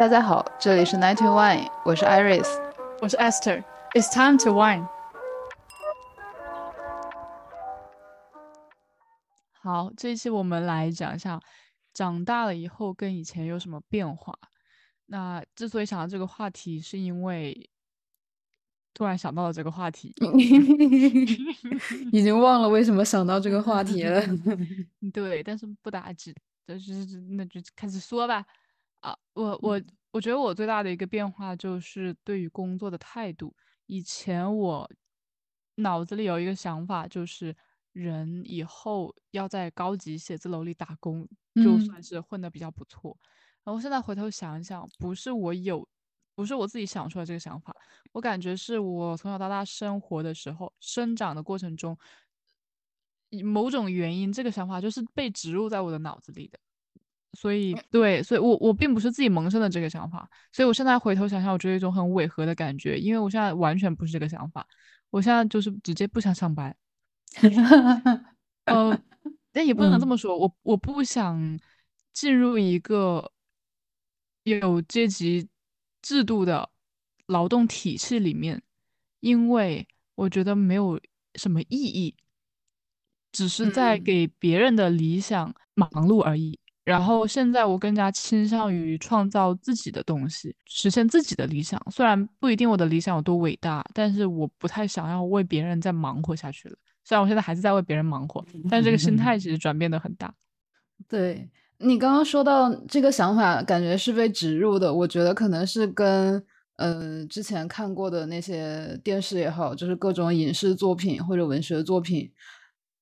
大家好，这里是 Ninety One，我是 Iris，我是 Esther。It's time to wine。好，这一期我们来讲一下长大了以后跟以前有什么变化。那之所以想到这个话题，是因为突然想到了这个话题，已经忘了为什么想到这个话题了。对，但是不打紧，就是那就开始说吧。啊，我我我觉得我最大的一个变化就是对于工作的态度。以前我脑子里有一个想法，就是人以后要在高级写字楼里打工，就算是混得比较不错。然后现在回头想一想，不是我有，不是我自己想出来这个想法，我感觉是我从小到大生活的时候，生长的过程中，某种原因，这个想法就是被植入在我的脑子里的。所以，对，所以我我并不是自己萌生的这个想法，所以我现在回头想想，我觉得一种很违和的感觉，因为我现在完全不是这个想法，我现在就是直接不想上班。呃，但也 不能这么说，我我不想进入一个有阶级制度的劳动体系里面，因为我觉得没有什么意义，只是在给别人的理想忙碌而已。然后现在我更加倾向于创造自己的东西，实现自己的理想。虽然不一定我的理想有多伟大，但是我不太想要为别人再忙活下去了。虽然我现在还是在为别人忙活，但这个心态其实转变的很大。对你刚刚说到这个想法，感觉是被植入的。我觉得可能是跟呃之前看过的那些电视也好，就是各种影视作品或者文学作品。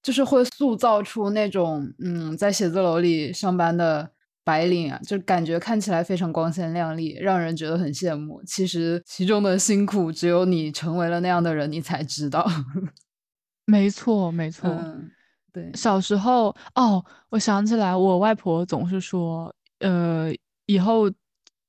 就是会塑造出那种嗯，在写字楼里上班的白领啊，就感觉看起来非常光鲜亮丽，让人觉得很羡慕。其实其中的辛苦，只有你成为了那样的人，你才知道。没错，没错。对，小时候哦，我想起来，我外婆总是说，呃，以后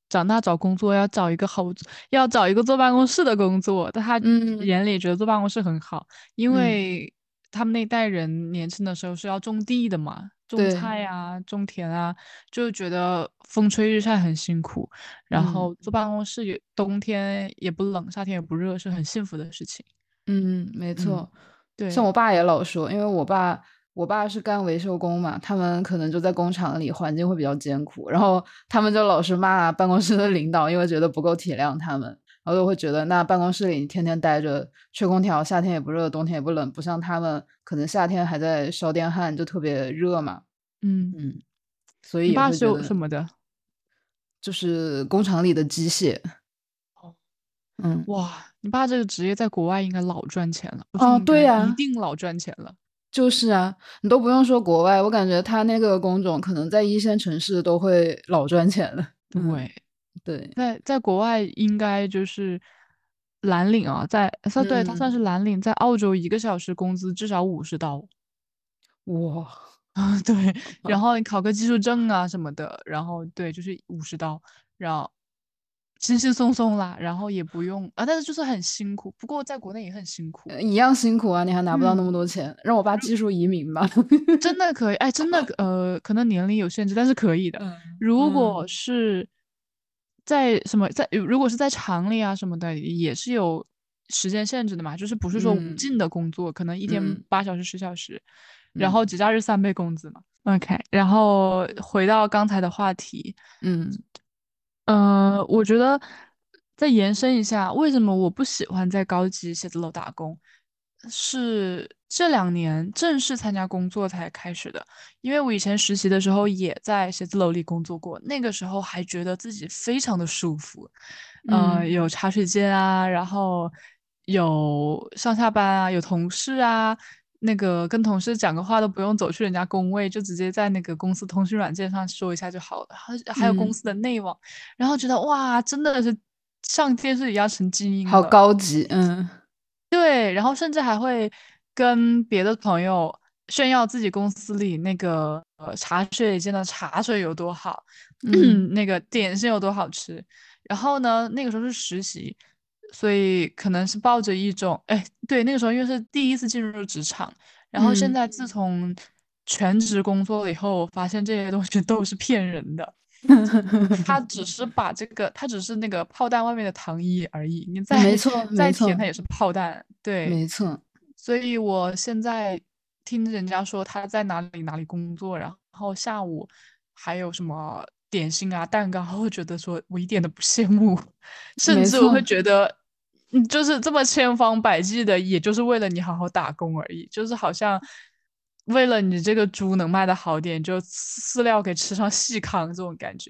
长大找工作要找一个好，要找一个坐办公室的工作。在她眼里，觉得坐办公室很好，因为。他们那代人年轻的时候是要种地的嘛，种菜啊，种田啊，就觉得风吹日晒很辛苦，然后坐办公室也冬天也不冷，夏天也不热，是很幸福的事情。嗯，没错。对，像我爸也老说，因为我爸，我爸是干维修工嘛，他们可能就在工厂里，环境会比较艰苦，然后他们就老是骂办公室的领导，因为觉得不够体谅他们。我就会觉得，那办公室里天天待着，吹空调，夏天也不热，冬天也不冷，不像他们，可能夏天还在烧电焊，就特别热嘛。嗯嗯，所以你爸修什么的？就是工厂里的机械。哦，嗯，哇，你爸这个职业在国外应该老赚钱了。啊，对呀，一定老赚钱了。就是啊，你都不用说国外，我感觉他那个工种可能在一线城市都会老赚钱了。对。对，在在国外应该就是蓝领啊，在算对他算是蓝领，在澳洲一个小时工资至少五十刀，哇啊 对，然后你考个技术证啊什么的，然后对就是五十刀，然后轻轻松松啦，然后也不用啊，但是就是很辛苦，不过在国内也很辛苦，一样辛苦啊，你还拿不到那么多钱，让我爸技术移民吧，真的可以，哎，真的呃，可能年龄有限制，但是可以的，如果。是。在什么在？如果是在厂里啊什么的，也是有时间限制的嘛，就是不是说无尽的工作，可能一天八小时、十小时，然后节假日三倍工资嘛。OK，然后回到刚才的话题，嗯，呃，我觉得再延伸一下，为什么我不喜欢在高级写字楼打工？是这两年正式参加工作才开始的，因为我以前实习的时候也在写字楼里工作过，那个时候还觉得自己非常的舒服，呃，有茶水间啊，然后有上下班啊，有同事啊，那个跟同事讲个话都不用走去人家工位，就直接在那个公司通讯软件上说一下就好了，还还有公司的内网，然后觉得哇，真的是上电视一样成精英，好高级，嗯。对，然后甚至还会跟别的朋友炫耀自己公司里那个呃茶水间的茶水有多好，那个点心有多好吃。然后呢，那个时候是实习，所以可能是抱着一种，哎，对，那个时候因为是第一次进入职场，然后现在自从全职工作了以后，发现这些东西都是骗人的。他只是把这个，他只是那个炮弹外面的糖衣而已。你 再没错，再甜，它也是炮弹。对，没错，所以我现在听人家说他在哪里哪里工作，然后下午还有什么点心啊、蛋糕，我会觉得说我一点都不羡慕，甚至我会觉得，嗯，就是这么千方百计的，也就是为了你好好打工而已，就是好像为了你这个猪能卖的好点，就饲料给吃上细糠这种感觉。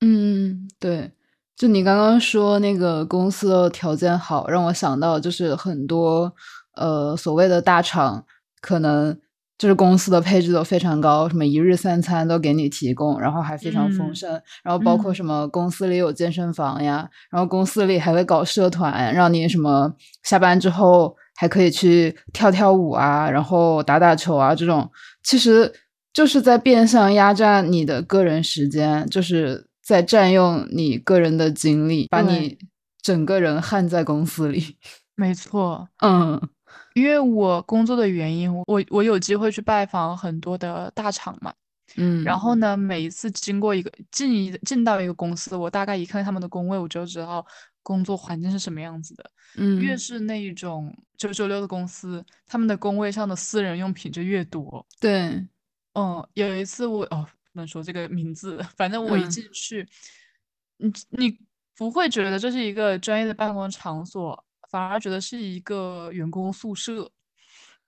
嗯，对，就你刚刚说那个公司的条件好，让我想到就是很多呃所谓的大厂，可能就是公司的配置都非常高，什么一日三餐都给你提供，然后还非常丰嗯盛，然后包括嗯。什么公司里有健身房呀，然后公司里还会搞社团，让你什么下班之后还可以去跳跳舞啊，然后打打球啊，这种。其实就是在变相压榨你的个人时间，就是在占用你个人的精力，把你整个人焊在公司里。没错，嗯因为我工作的原因，我我有机会去拜访很多的大厂嘛。嗯，然后呢，每一次经过一个进一进到一个公司，我大概一看他们的工位，我就知道工作环境是什么样子的。嗯越嗯，是那一种九九六的公司，他们的工位上的私人用品就越多。对，嗯，有一次我哦，不能说这个名字，反正我一嗯进去，你你不会觉得这是一个专业的办公场所，反而觉得是一个员工宿舍。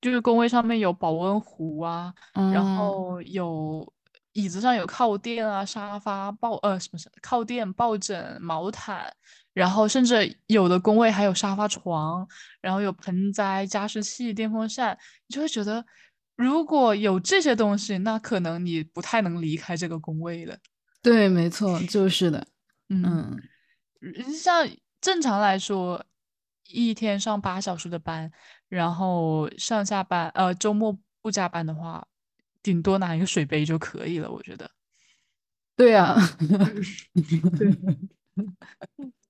就是工位上面有保温壶啊，然嗯后有椅子上有靠垫啊、沙发、抱呃什么是靠垫、抱枕、毛毯，然后甚至有的工位还有沙发床，然后有盆栽、加湿器、电风扇，你就会觉得，如果有这些东西，那可能你不太能离开这个工位了。对，没错，就是的。嗯像正常来说，一天上八小时的班，然后上下班，呃，周末不加班的话，顶多拿一个水杯就可以了，我觉得。对呀，对，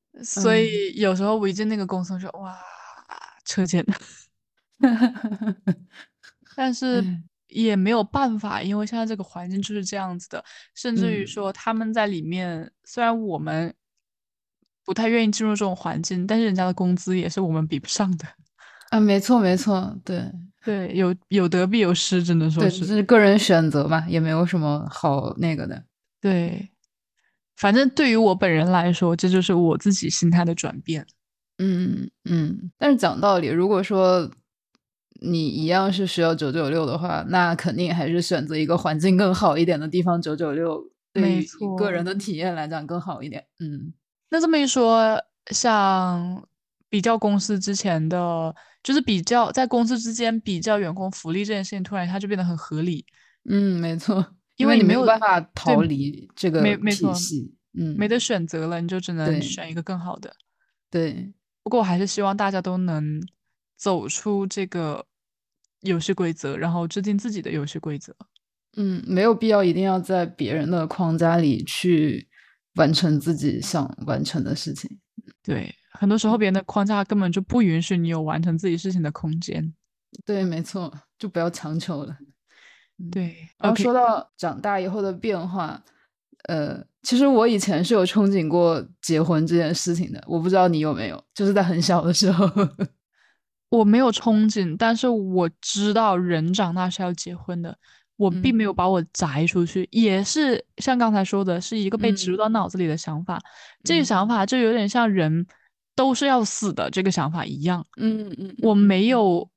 所嗯。以有时候我一进那个公司，我说哇，车间，但 是哎。也没有办法，因为现在这个环境就是这样子的，甚至于嗯。说他们在里面，虽然我们不太愿意进入这种环境，但是人家的工资也是我们比不上的。啊，没错没错，对对，有有得必有失，只能说对，这是。是个人选择吧，也没有什么好那个的。对，反正对于我本人来说，这就是我自己心态的转变。嗯嗯，但是讲道理，如果说你一样是需要九九六的话，那肯定还是选择一个环境更好一点的地方，九九六对于个人的体验来讲更好一点。嗯那这么一说，像比较公司之前的，就是比较在公司之间比较员工福利这件事情，突然它就变得很合理，嗯，没错，因为你没有办法逃离这个体没没错系。嗯，没得选择了，你就只能选一个更好的。对，不过我还是希望大家都能走出这个游戏规则，然后制定自己的游戏规则。嗯，没有必要一定要在别人的框架里去完成自己想完成的事情。对，很多时候别人的框架根本就不允许你有完成自己事情的空间。对，没错，就不要强求了。对然后说到长大以后的变化，呃，其实我以前是有憧憬过结婚这件事情的，我不知道你有没有，就是在很小的时候。我没有憧憬，但是我知道人长大是要结婚的。我并没有嗯把我摘出去，也是像刚才说的，是一个被植入嗯到脑子里的想法。这个嗯想法就有点像人都是要死的这个想法一样。嗯嗯，我嗯没有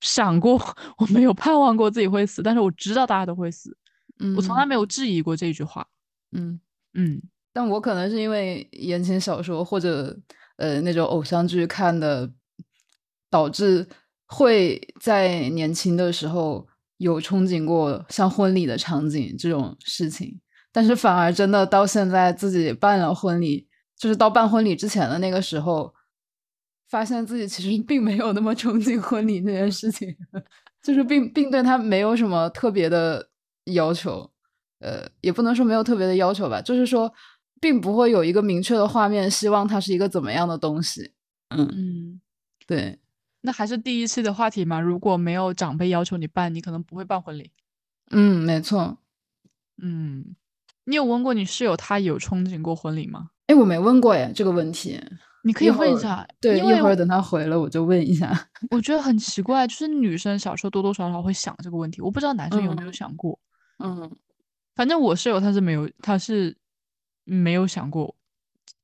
想过，我没有盼望过自己会死，但是我知道大家都会死。嗯我从来嗯没有质疑过这句话。嗯，嗯，但我可能是因为言情小说或者呃那种偶像剧看的，导致会在年轻的时候有憧憬过像婚礼的场景这种事情，但是反而真的到现在自己办了婚礼，就是到办婚礼之前的那个时候，发现自己其实并没有那么憧憬婚礼这件事情，就是并并对他没有什么特别的要求。呃，也不能说没有特别的要求吧，就是说，并不会有一个明确的画面，希望它是一个怎么样的东西。嗯，嗯，对，那还是第一次的话题嘛。如果没有长辈要求你办，你可能不会办婚礼。嗯，没错，嗯，你有问过你室友他有憧憬过婚礼吗？哎，我没问过哎，这个问题。你可以问一下，对，一会儿等他回了我就问一下。我觉得很奇怪，就是女生小时候多多少少会想这个问题，我不知道男生有没有想过。嗯，反正我室友他是没有，他是没有想过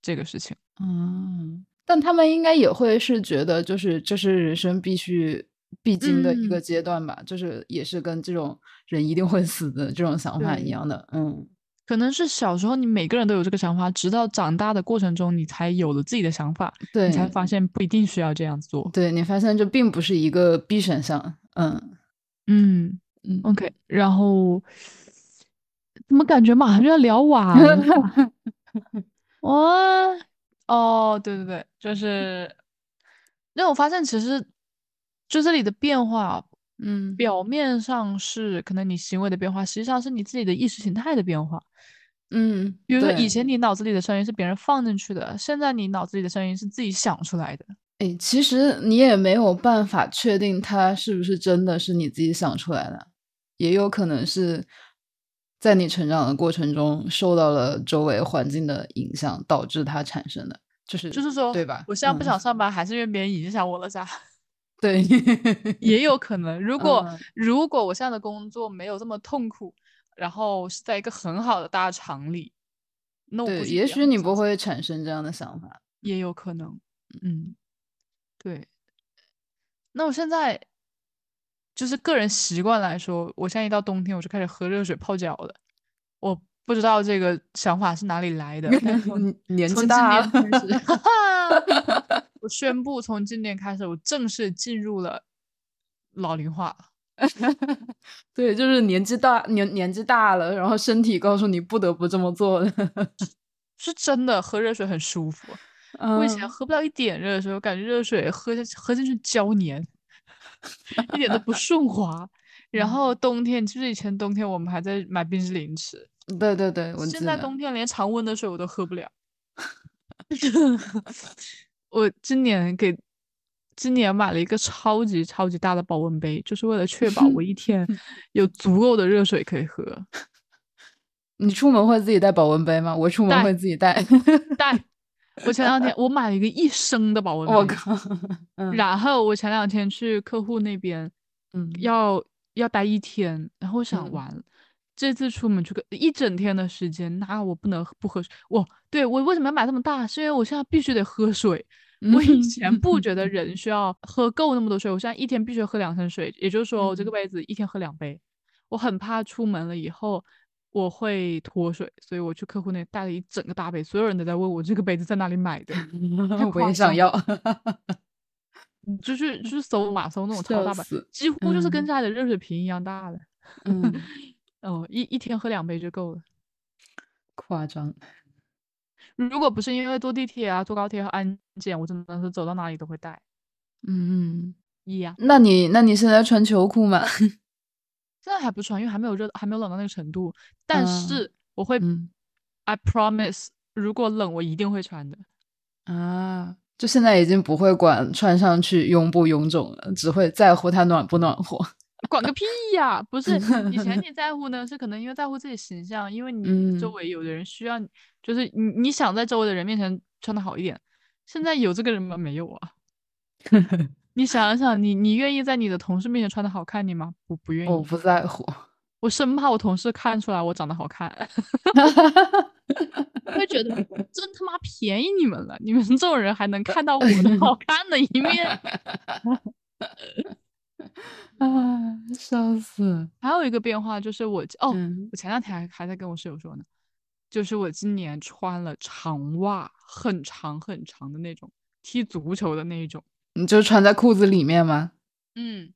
这个事情。嗯，但他们应该也会是觉得，就是这是人生必须必经的一个阶段吧，就是也是跟这种人一定会死的这种想法一样的。嗯。可能是小时候你每个人都有这个想法，直到长大的过程中你才有了自己的想法，你才发现不一定需要这样做。对你发现这并不是一个 B 选项。嗯嗯嗯，OK。然后怎么感觉马上就要聊完了？哇哦，对对对，就是那我发现其实就这里的变化。嗯，表面上是可能你行为的变化，实际上是你自己的意识形态的变化。嗯，比如说以前你脑子里的声音是别人放进去的，现在你脑子里的声音是自己想出来的。哎，其实你也没有办法确定它是不是真的是你自己想出来的，也有可能是在你成长的过程中受到了周围环境的影响导致它产生的，就是就是说，对吧？我现在不想上班，还是因为别人影响我了噻。对，也有可能。如果如果我现在的工作没有这么痛苦，然后是在一个很好的大厂里，那我也许你不会产生这样的想法。也有可能，嗯，对。那我现在就是个人习惯来说，我现在一到冬天我就开始喝热水泡脚了。我不知道这个想法是哪里来的，年纪大。我宣布，从今年开始，我正式进入了老龄化。对，就是年纪大，年年纪大了，然后身体告诉你不得不这么做了。是真的，喝热水很舒服。我以前喝不到一点热水，我感觉热水喝下喝进去胶黏，一点都不顺滑。然后冬天，就是以前冬天我们还在买冰淇淋吃。对对对，现在冬天连常温的水我都喝不了。我今年给今年买了一个超级超级大的保温杯，就是为了确保我一天 有足够的热水可以喝。你出门会自己带保温杯吗？我出门会自己带。带。我前两天我买了一个一升的保温杯。我靠！然后我前两天去客户那边，嗯，要要待一天，然后我想完了。这次出门去个一整天的时间，那我不能不喝水。我对我为什么要买这么大？是因为我现在必须得喝水。我以前不觉得人需要喝够那么多水，我现在一天必须喝两升水，也就是说我这个杯子一天喝两杯。我很怕出门了以后我会脱水，所以我去客户那带了一整个大杯。所有人都在问我这个杯子在哪里买的，我也想要。就是就是搜马搜那种超大杯，几乎就是跟家里的热水瓶一样大的。嗯。哦，一一天喝两杯就够了，夸张。如果不是因为坐地铁啊、坐高铁和安检，我真的是走到哪里都会带。嗯嗯，一样。那你那你现在穿秋裤吗？现在还不穿，因为还没有热，还没有冷到那个程度。但是我会，I promise，如果冷，我一定会穿的。啊，就现在已经不会管穿上去臃不臃肿了，只会在乎它暖不暖和。管个屁呀！不是以前你 在乎呢，是可能因为在乎自己形象，因为你周围有的人需要，就是你你想在周围的人面前穿的好一点。现在有这个人吗？没有啊。你想想，你你愿意在你的同事面前穿的好看你吗？我不愿意。我不在乎，我生怕我同事看出来我长得好看，会觉得 真他妈便宜你们了，你们这种人还能看到我的好看的一面。啊，笑死！还有一个变化就是我哦，我前两天还还在跟我室友说呢，就是我今年穿了长袜，很长很长的那种，踢足球的那一种。你就穿在裤子里面吗？嗯，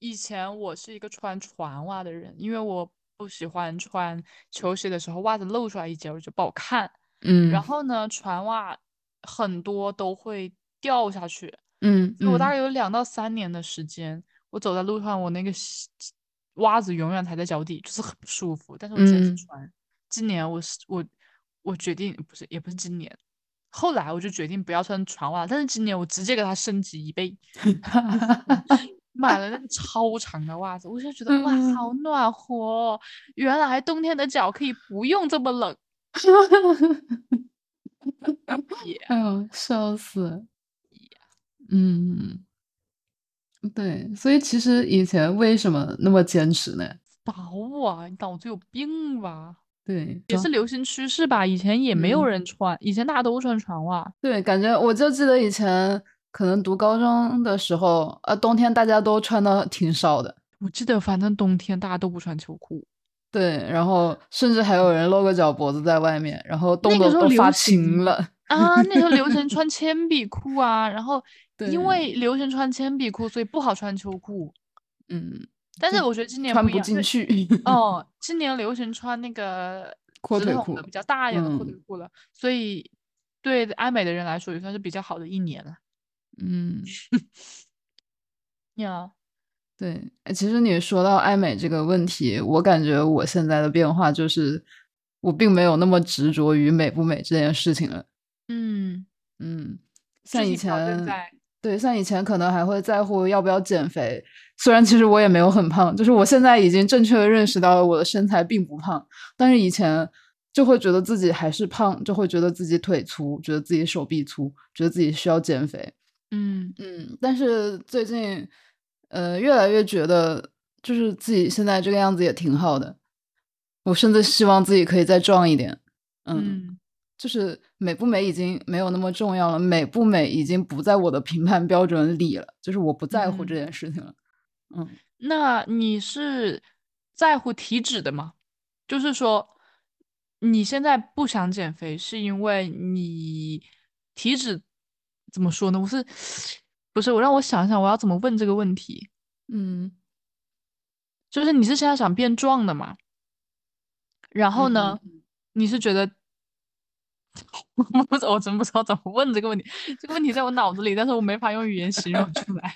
以前我是一个穿船袜的人，因为我不喜欢穿球鞋的时候袜子露出来一截，我觉得不好看。嗯，然后呢，船袜很多都会掉下去。嗯，我大概有两到三年的时间。我走在路上，我那个袜子永远踩在脚底，就是很不舒服。但是我坚持穿。今年我是我我决定不是也不是今年，后来我就决定不要穿船袜。但是今年我直接给它升级一倍，买了那个超长的袜子，我就觉得哇，好暖和！原来冬天的脚可以不用这么冷。哎呦，笑死！嗯，对，所以其实以前为什么那么坚持呢？刀啊，你脑子有病吧？对，也是流行趋势吧。以前也没有人穿，以前大家都穿船袜。对，感觉我就记得以前可能读高中的时候，呃，冬天大家都穿的挺少的。我记得反正冬天大家都不穿秋裤。对，然后甚至还有人露个脚脖子在外面，然后冻得都发青了啊！那时候流行 穿铅笔裤啊，然后因为流行穿铅笔裤，所以不好穿秋裤。嗯。但是我觉得今年穿不进去 哦，今年流行穿那个阔腿裤，比较大一点的阔腿裤了，所以对爱美的人来说也算是比较好的一年了。嗯，呀，对，其实你说到爱美这个问题，我感觉我现在的变化就是，我并没有那么执着于美不美这件事情了。嗯嗯，像以前。对，像以前可能还会在乎要不要减肥，虽然其实我也没有很胖，就是我现在已经正确的认识到了我的身材并不胖，但是以前就会觉得自己还是胖，就会觉得自己腿粗，觉得自己手臂粗，觉得自己需要减肥。嗯嗯，但是最近，呃，越来越觉得就是自己现在这个样子也挺好的，我甚至希望自己可以再壮一点。嗯。就是美不美已经没有那么重要了，美不美已经不在我的评判标准里了，就是我不在乎这件事情了。嗯，那你是在乎体脂的吗？就是说你现在不想减肥，是因为你体脂怎么说呢？我是不是我让我想想，我要怎么问这个问题？嗯，就是你是现在想变壮的嘛？然后呢，你是觉得？我 不，我真不知道怎么问这个问题。这个问题在我脑子里，但是我没法用语言形容出来。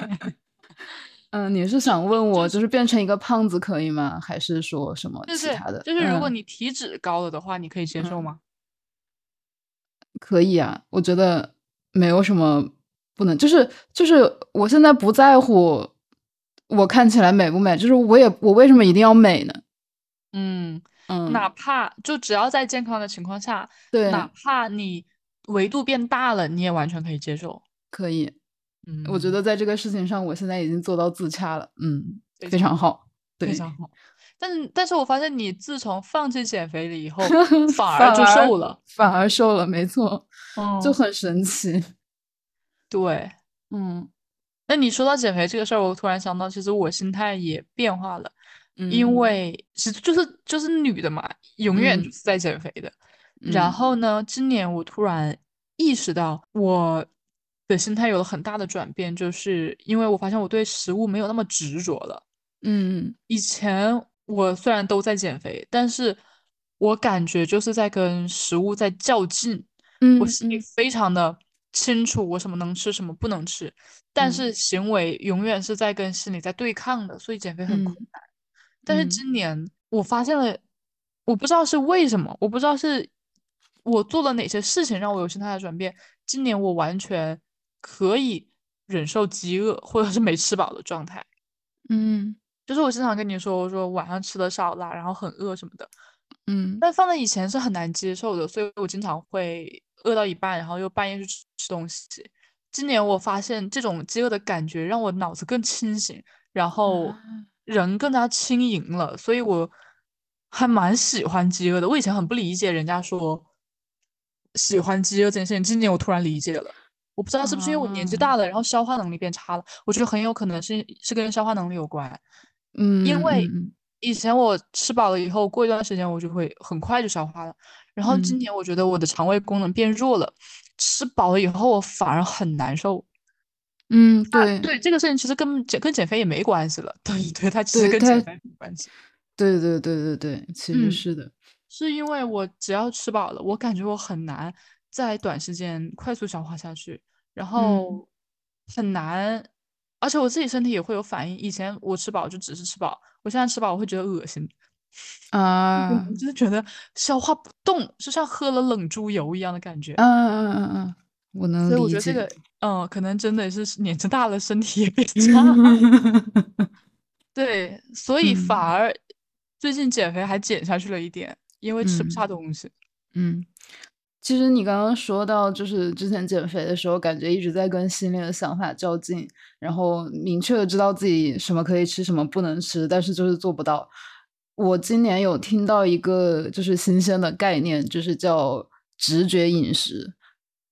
嗯，你是想问我，就是变成一个胖子可以吗？还是说什么其他的？就是如果你体脂高了的话，你可以接受吗？可以啊，我觉得没有什么不能。就是就是，我现在不在乎我看起来美不美，就是我也我为什么一定要美呢？嗯。嗯，哪怕就只要在健康的情况下，对，哪怕你维度变大了，你也完全可以接受。可以，嗯，我觉得在这个事情上，我现在已经做到自洽了。嗯，非常好，非常好。但是，但是我发现你自从放弃减肥了以后，反而就瘦了，反而瘦了，没错，就很神奇。对，嗯。那你说到减肥这个事儿，我突然想到，其实我心态也变化了。因为其实就是就是女的嘛，永远就是在减肥的。然后呢，今年我突然意识到我的心态有了很大的转变，就是因为我发现我对食物没有那么执着了。嗯，以前我虽然都在减肥，但是我感觉就是在跟食物在较劲。嗯，我心里非常的清楚，我什么能吃，什么不能吃，但是行为永远是在跟心理在对抗的，所以减肥很困难。但是今年我发现了，我不知道是为什么，我不知道是我做了哪些事情让我有心态的转变。今年我完全可以忍受饥饿或者是没吃饱的状态。嗯，就是我经常跟你说，我说晚上吃的少了，然后很饿什么的。嗯，但放在以前是很难接受的，所以我经常会饿到一半，然后又半夜去吃吃东西。今年我发现这种饥饿的感觉让我脑子更清醒，然后。人更加轻盈了，所以我还蛮喜欢饥饿的。我以前很不理解人家说喜欢饥饿这件事情，今年我突然理解了。我不知道是不是因为我年纪大了，然后消化能力变差了。我觉得很有可能是是跟消化能力有关。嗯，因为以前我吃饱了以后，过一段时间我就会很快就消化了。然后今年我觉得我的肠胃功能变弱了，吃饱了以后我反而很难受。嗯，对对，这个事情其实跟减跟减肥也没关系了。对对，它其实跟减肥没关系。对对对对对，其实是的，是因为我只要吃饱了，我感觉我很难在短时间快速消化下去，然后很难，而且我自己身体也会有反应。以前我吃饱就只是吃饱，我现在吃饱我会觉得恶心啊，就是觉得消化不动，就像喝了冷猪油一样的感觉。嗯嗯嗯嗯嗯。我能所以我。觉得这个，嗯，可能真的是年纪大了，身体也变 差。对，所以反嗯而最近减肥还减下去了一点，因为吃不下嗯东西。嗯，其实你刚刚说到，就是之前减肥的时候，感觉一直在跟心里的想法较劲，然后明确的知道自己什么可以吃，什么不能吃，但是就是做不到。我今年有听到一个就是新鲜的概念，就是叫直觉饮食，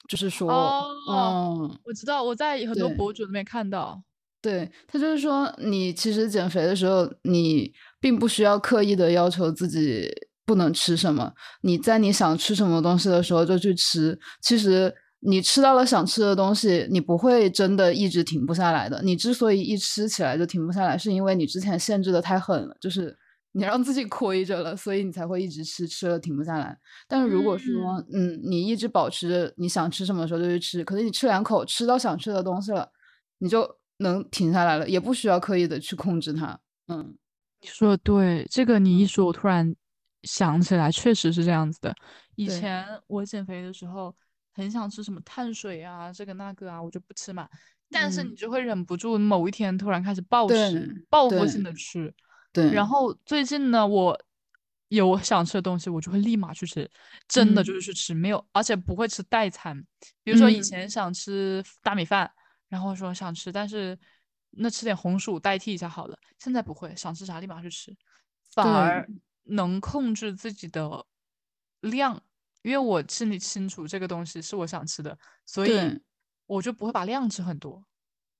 就是说，哦，嗯，我知道，我在很多。博主那边看到。对，他就是说，你其实减肥的时候，你并不需要刻意的要求自己不能吃什么，你在你想吃什么东西的时候就去吃。其实你吃到了想吃的东西，你不会真的一直停不下来的。你之所以一吃起来就停不下来，是因为你之前限制的太狠了，就是你让自己亏着了，所以你才会一直吃，吃了停不下来。但是如果说，嗯，嗯，你一直保持着你想吃什么时候就去吃，可是你吃两口吃到想吃的东西了，你就能停下来了，也不需要刻意的去控制它。嗯你说的对，这个你一嗯说，我突然想起来，确实是这样子的。以前我减肥的时候，很想吃什么碳水啊，这个那个啊，我就不吃嘛。但是你嗯，就会忍不住某一天突然开始暴食，报复性的吃。然后最近呢，我有想吃的东西，我就会立马去吃，真的就嗯是去吃，没有，而且不会吃代餐。比如说以嗯前想吃大米饭，然后说想吃，但是那吃点红薯代替一下好了。现在不会，想吃啥立马去吃，反而能控制自己的量，因为我心里清楚这个东西是我想吃的，所以我就不会把量吃很多。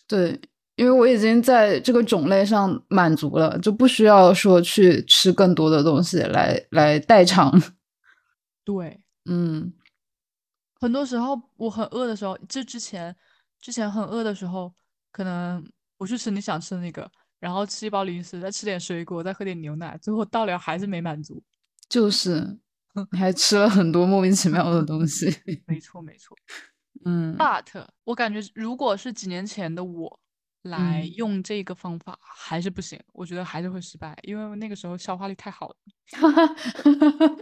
对，因为我已经在这个种类上满足了，就不需要说去吃更多的东西来来代偿。对，嗯很多时候我很饿的时候，就之前之前很饿的时候，可能我去吃你想吃的那个，然后吃一包零食，再吃点水果，再喝点牛奶，最后到了还是没满足。就是你还吃了很多莫名其妙的东西。没错，没错。嗯 But 我感觉如果是几年前的我来嗯，用这个方法，还是不行，我觉得还是会失败，因为那个时候消化力太好了。哈哈哈哈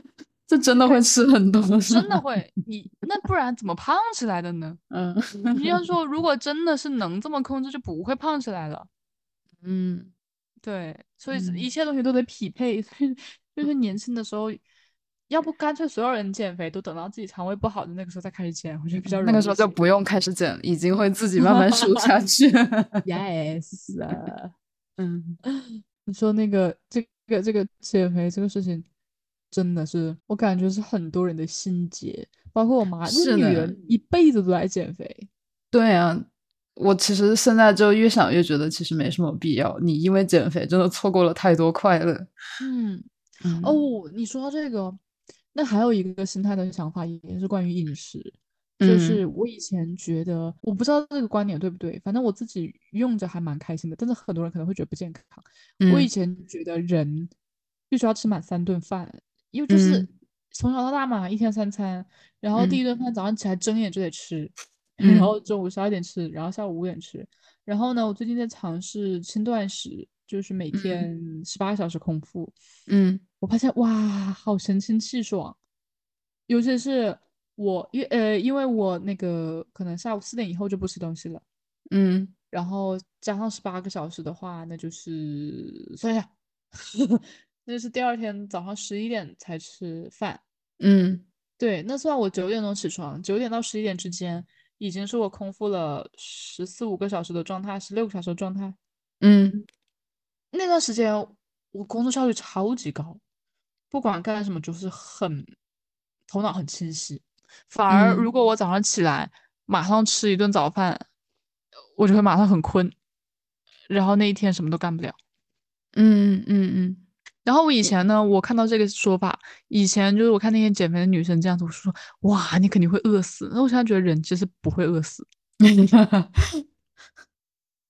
这真的会吃很多？真的会，你那不然怎么胖起来的呢？嗯你要说如果真的是能这么控制，就不会胖起来了。嗯对，所以一嗯，切东西都得匹配。所以就是年轻的时候，要不干脆所有人减肥都等到自己肠胃不好的那个时候再开始减，我觉得比较那个容易些。时候就不用开始减，已经会自己慢慢瘦下 去。Yes，啊 嗯你说那个这个这个减肥这个事情，真的是我感觉是很多人的心结，包括我妈，那女是的，人一辈子都在减肥。对啊，我其实现在就越想越觉得其实没什么必要。你因为减肥真的错过了太多快乐。嗯，嗯哦，你说到这个，那还有一个心态的想法，也是关于饮食。就是嗯我以前觉得，我不知道这个观点对不对，反正我自己用着还蛮开心的，但是很多人可能会觉得不健康。我以嗯前觉得人必须要吃满三顿饭，因为就是嗯从小到大嘛，一天三餐，然后第嗯一顿饭早上起来睁眼就得吃，然嗯后中午十二点吃，然后下午五点吃。然后呢，我最近在尝试轻断食，就是每嗯。天十八个小时空腹。嗯。我发现哇，好神清气爽，尤其是我，因呃，因为我那个可能下午四点以后就不吃东西了，嗯。然后加上十八个小时的话，那就是算一下，那就是第二天早上十一点才吃饭。嗯。对，那算我九点钟起床，九点到十一点之间，已经是我空腹了十四五个小时的状态，十六个小时的状态。嗯那段时间我工作效率超级高，不管干什么就是很头脑很清晰。反而如嗯果我早上起来马上吃一顿早饭，我就会马上很困，然后那一天什么都干不了。嗯嗯嗯，然后我以前呢，我看到这个说法，以前就是我看那些减肥的女生这样子，我说哇，你肯定会饿死。那我现在觉得人其实不会饿死，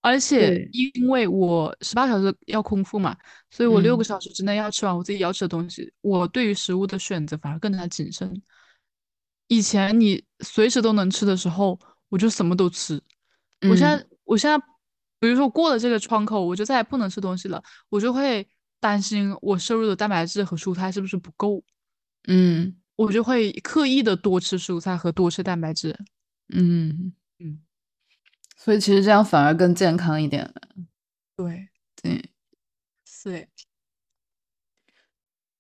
而且，因为我十八小时要空腹嘛，所以我六个嗯小时之内要吃完我自己要吃的东西，我对于食物的选择反而更加谨慎。以前你随时都能吃的时候，我就什么都吃。我现嗯在，我现在，比如说过了这个窗口，我就再也不能吃东西了，我就会担心我摄入的蛋白质和蔬菜是不是不够，嗯我就会刻意的多吃蔬菜和多吃蛋白质。嗯嗯，所以其实这样反而更健康一点。对对，是。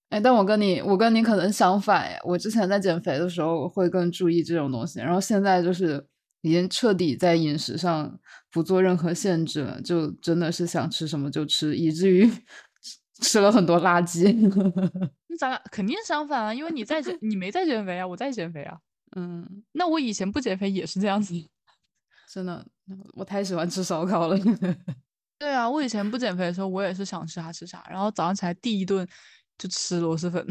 哎，但我跟你，我跟你可能相反哎。我之前在减肥的时候会更注意这种东西，然后现在就是已经彻底在饮食上不做任何限制了，就真的是想吃什么就吃，以至于吃 了很多垃圾。那咱俩肯定相反啊，因为你在减，你没在减肥啊，我在减肥啊。嗯，那我以前不减肥也是这样子。真的，我太喜欢吃烧烤了。对啊，我以前不减肥的时候，我也是想吃啥吃啥，然后早上起来第一顿。就吃螺蛳粉，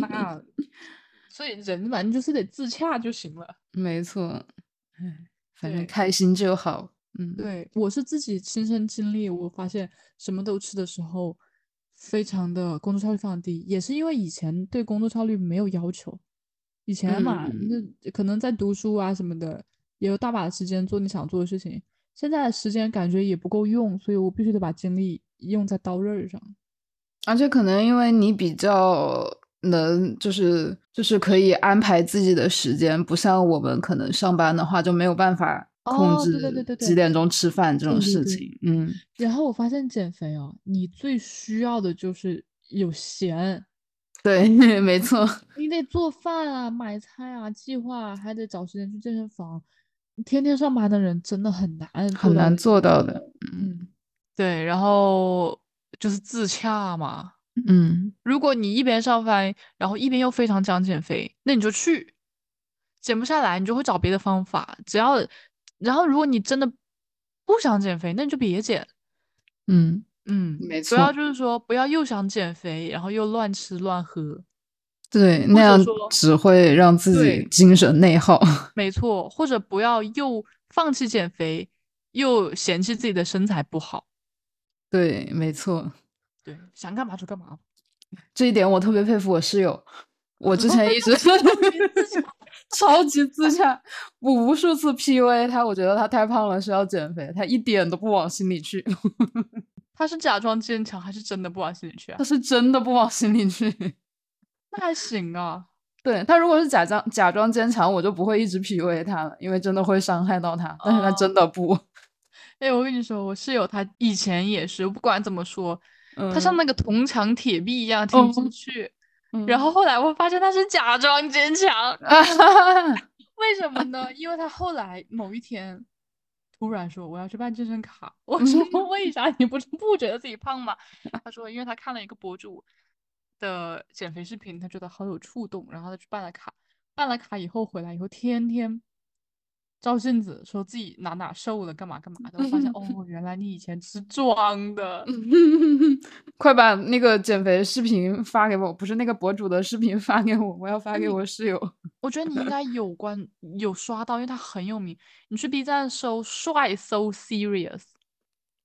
那所以人反正就是得自洽就行了。没错，反正开心就好。嗯，对我是自己亲身经历，我发现什么都吃的时候，非常的工作效率非常低，也是因为以前对工作效率没有要求。以前嘛，那可能在读书啊什么的，也有大把的时间做你想做的事情。现在的时间感觉也不够用，所以我必须得把精力用在刀刃上。而且可能因为你比较能，就是就是可以安排自己的时间，不像我们可能上班的话就没有办法控制几点钟吃饭这种事情。嗯。然后我发现减肥哦，你最需要的就是有闲。对，没错。你得做饭啊，买菜啊，计划，还得找时间去健身房。天天上班的人真的很难，很难做到的。嗯，对，然后。就是自洽嘛，嗯，如果你一边上班，然后一边又非常想减肥，那你就去，减不下来，你就会找别的方法。只要，然后如果你真的不想减肥，那你就别减。嗯嗯，没错。不要就是说，不要又想减肥，然后又乱吃乱喝。对，那样只会让自己精神内耗。没错，或者不要又放弃减肥，又嫌弃自己的身材不好。对，没错，对，想干嘛就干嘛。这一点我特别佩服我室友。我之前一直 超级自洽，我无数次 PUA 他，我觉得他太胖了，需要减肥，他一点都不往心里去。他是假装坚强，还是真的不往心里去啊？他是真的不往心里去。那还行啊。对他如果是假装假装坚强，我就不会一直 PUA 他了，因为真的会伤害到他。但是他真的不。哎，我跟你说，我室友他以前也是，不管怎么说，他像那个铜墙铁壁一样听不进去。然后后来我发现他是假装坚强 为什么呢？因为他后来某一天突然说我要去办健身卡。我说为啥？你不是不觉得自己胖吗？他说因为他看了一个博主的减肥视频，他觉得好有触动，然后他去办了卡。办了卡以后回来以后，天天。照镜子，说自己哪哪瘦了，干嘛干嘛的。我发现 哦，原来你以前是装的。快把那个减肥视频发给我，不是那个博主的视频发给我，我要发给我室友。我觉得你应该有关有刷到，因为他很有名。你去 B 站搜“帅 so serious”。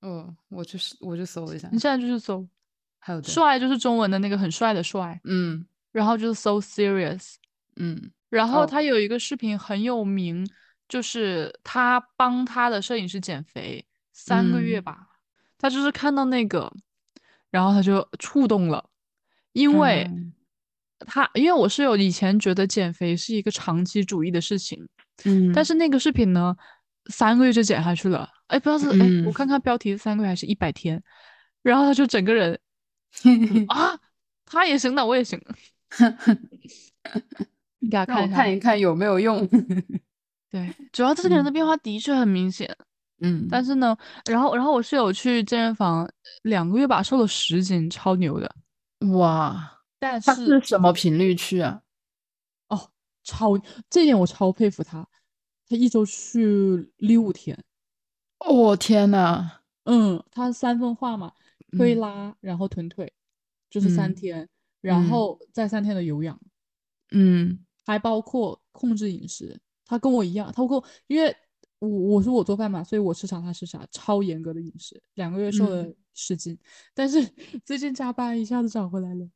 嗯，我去我去搜一下。你现在就去搜。还有帅就是中文的那个很帅的帅。嗯。然后就是 so serious。嗯。然后他有一个视频很有名。就是他帮他的摄影师减肥三个月吧，他就是看到那个，然后他就触动了，因为他因为我室友以前觉得减肥是一个长期主义的事情，嗯，但是那个视频呢，三个月就减下去了，哎，不知道是哎，我看看标题三个月还是一百天，然后他就整个人 啊，他也行，那我也行，你给他看看一看有没有用。对，主要这个人的变化的确很明显，嗯，但是呢，然后然后我室友去健身房两个月吧，瘦了十斤，超牛的，哇！但是是什么频率去啊？哦，超这点我超佩服他，他一周去六天，哦天呐，嗯，他三分化嘛，推拉然后臀腿，就是三天，然后再三天的有氧，嗯，还包括控制饮食。他跟我一样，他跟我，因为我我说我做饭嘛，所以我吃啥他吃啥，超严格的饮食，两个月瘦了十斤，但是 最近加班一下子长回来了，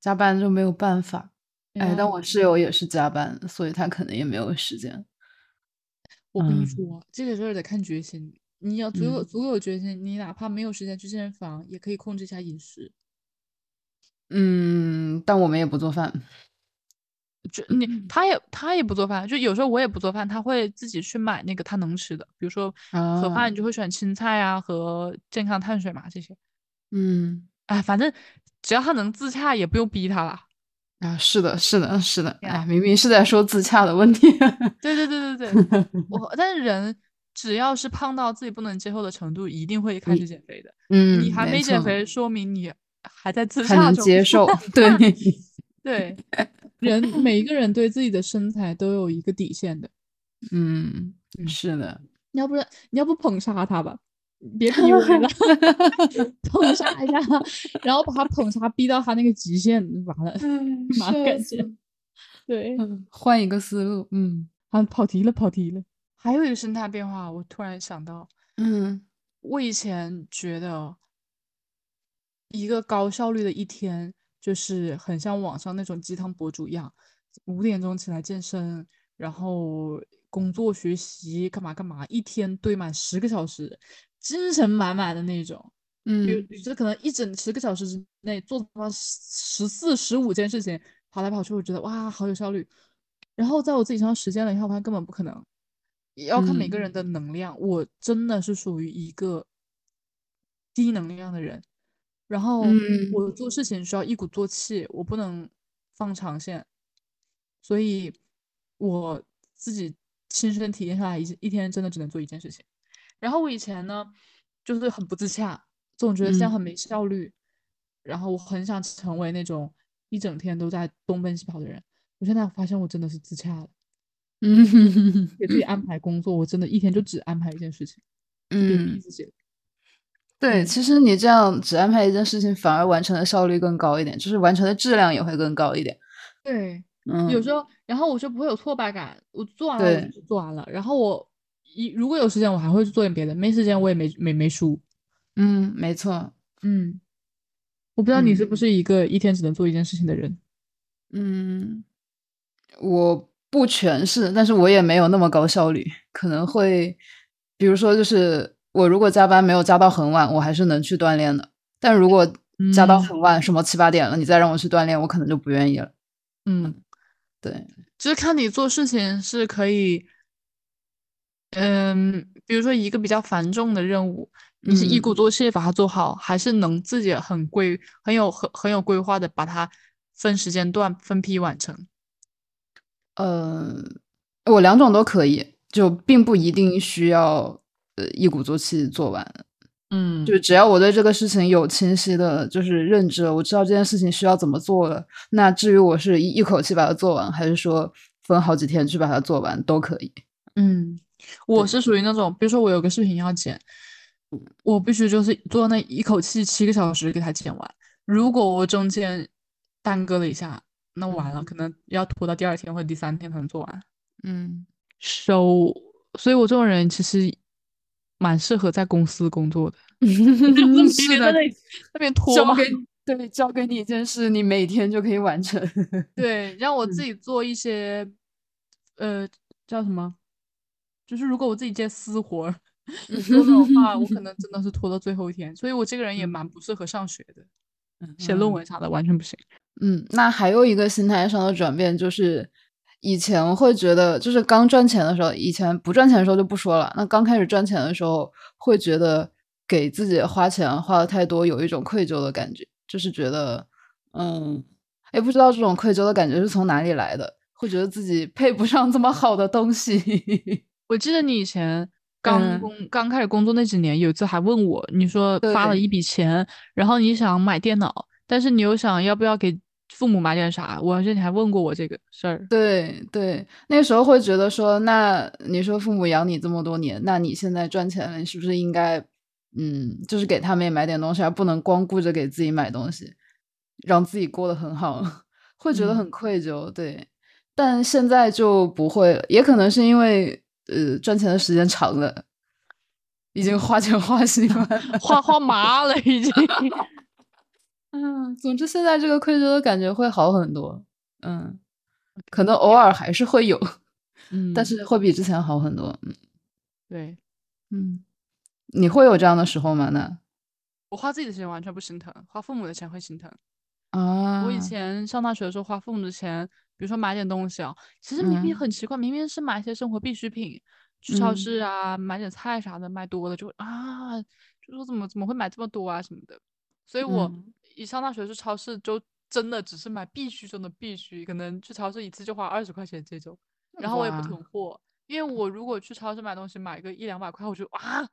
加班就没有办法，哎，但我室友也是加班，所以他可能也没有时间。我跟你说，这个事儿得看决心，你要足有足有决心，你哪怕没有时间去健身房，也可以控制一下饮食。嗯，但我们也不做饭。就你他也他也不做饭，就有时候我也不做饭，他会自己去买那个他能吃的，比如说盒饭，你就会选青菜啊和健康碳水嘛这些。嗯，哎，反正只要他能自洽，也不用逼他了。啊，是的，是的，是的。哎，明明是在说自洽的问题。对对对对对，我但是人只要是胖到自己不能接受的程度，一定会开始减肥的。嗯，你还没减肥，说明你还在自洽中。能接受。对 对，人每一个人对自己的身材都有一个底线的。嗯，是的。你要不然你要不捧杀他吧。别 PUA 了，捧杀一下，然后把他捧杀逼到他那个极限，完了，马上感觉，对，换一个思路，嗯，啊，跑题了，跑题了。还有一个生态变化，我突然想到，嗯，我以前觉得一个高效率的一天，就是很像网上那种鸡汤博主一样，五点钟起来健身，然后工作学习干嘛干嘛，一天堆满十个小时。精神满满的那种，嗯，就可能一整十个小时之内做他妈十四十五件事情，跑来跑去，我觉得哇，好有效率。然后在我自己身上实践了以后，我发现根本不可能，要看每个人的能量。我真的是属于一个低能量的人，然后我做事情需要一鼓作气，我不能放长线，所以我自己亲身体验下来，一一天真的只能做一件事情。然后我以前呢，就是很不自洽，总觉得这样很没效率。然后我很想成为那种一整天都在东奔西跑的人。我现在发现我真的是自洽了，嗯，给自己安排工作，我真的一天就只安排一件事情，嗯，自己。对，其实你这样只安排一件事情，反而完成的效率更高一点，就是完成的质量也会更高一点。对，嗯，有时候，然后我就不会有挫败感，我做完了就做完了，然后我。一如果有时间，我还会去做点别的；没时间，我也没没没输。嗯，没错。嗯，我不知道你是不是一个一天只能做一件事情的人。嗯，我不全是，但是我也没有那么高效率。可能会，比如说，就是我如果加班没有加到很晚，我还是能去锻炼的。但如果加到很晚，什么七八点了，你再让我去锻炼，我可能就不愿意了。嗯，对，就是看你做事情是可以。嗯，比如说一个比较繁重的任务，你是一鼓作气把它做好，还是能自己很规、很有很很有规划的把它分时间段、分批完成？呃，我两种都可以，就并不一定需要呃一鼓作气做完。嗯，就只要我对这个事情有清晰的，就是认知，我知道这件事情需要怎么做了。那至于我是一一口气把它做完，还是说分好几天去把它做完，都可以。嗯。我是属于那种，比如说我有个视频要剪，我必须就是做那一口气七个小时给它剪完。如果我中间耽搁了一下，那完了，可能要拖到第二天或者第三天才能做完。嗯，收，所以我这种人其实蛮适合在公司工作的。是的，那边拖吗？对，交给你一件事，你每天就可以完成。对，让我 自己做一些，呃，叫什么？就是如果我自己接私活儿做的话，我可能真的是拖到最后一天。所以我这个人也蛮不适合上学的，写论文啥的完全不行。嗯，那还有一个心态上的转变，就是以前会觉得，就是刚赚钱的时候，以前不赚钱的时候就不说了。那刚开始赚钱的时候，会觉得给自己花钱花的太多，有一种愧疚的感觉，就是觉得，嗯，也不知道这种愧疚的感觉是从哪里来的，会觉得自己配不上这么好的东西。我记得你以前刚工刚开始工作那几年，有一次还问我，你说发了一笔钱，然后你想买电脑，但是你又想要不要给父母买点啥？我而且你还问过我这个事儿。对对，那时候会觉得说，那你说父母养你这么多年，那你现在赚钱了，你是不是应该，嗯，就是给他们也买点东西，而不能光顾着给自己买东西，让自己过得很好，会觉得很愧疚。对，但现在就不会了，也可能是因为。呃，赚钱的时间长了，已经花钱花心了，花花麻了，已经。嗯，总之现在这个愧疚的感觉会好很多。嗯，可能偶尔还是会有，嗯，但是会比之前好很多。嗯，对，嗯，你会有这样的时候吗？那我花自己的钱完全不心疼，花父母的钱会心疼。啊，我以前上大学的时候花父母的钱，比如说买点东西啊，其实明明嗯很奇怪，明明是买一些生活必需品，去超市啊买点菜啥的，买多了就会啊，就说怎么怎么会买这么多啊什么的。所以我嗯一上大学去超市就真的只是买必须中的必须，可能去超市一次就花二十块钱这种，然后我也不囤货，因为我如果去超市买东西买个一两百块，我就啊，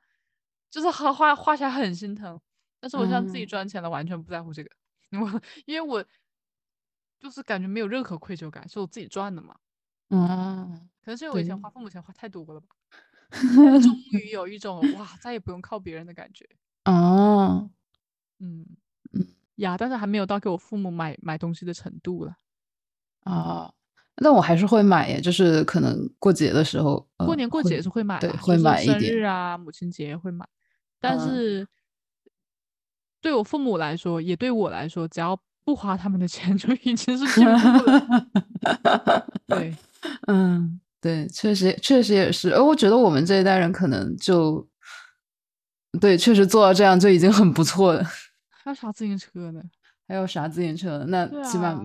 就是花花花起来很心疼。但是我现在自己嗯赚钱了，完全不在乎这个。我因为我就是感觉没有任何愧疚感，是我自己赚的嘛。嗯，可能是因为我以前花父母钱花太多了吧，终于有一种哇，再也不用靠别人的感觉。哦，嗯嗯呀，但是还没有到给我父母买买东西的程度了。啊，那我还是会买耶，就是可能过节的时候，呃，过年过节是会买对，会买一点生日啊、母亲节会买，但嗯是对我父母来说，也对我来说，只要不花他们的钱就已经是进步了。对，嗯，对，确实确实也是，而我觉得我们这一代人可能就，对，确实做到这样就已经很不错了。还有啥自行车呢？还有啥自行车？那起码啊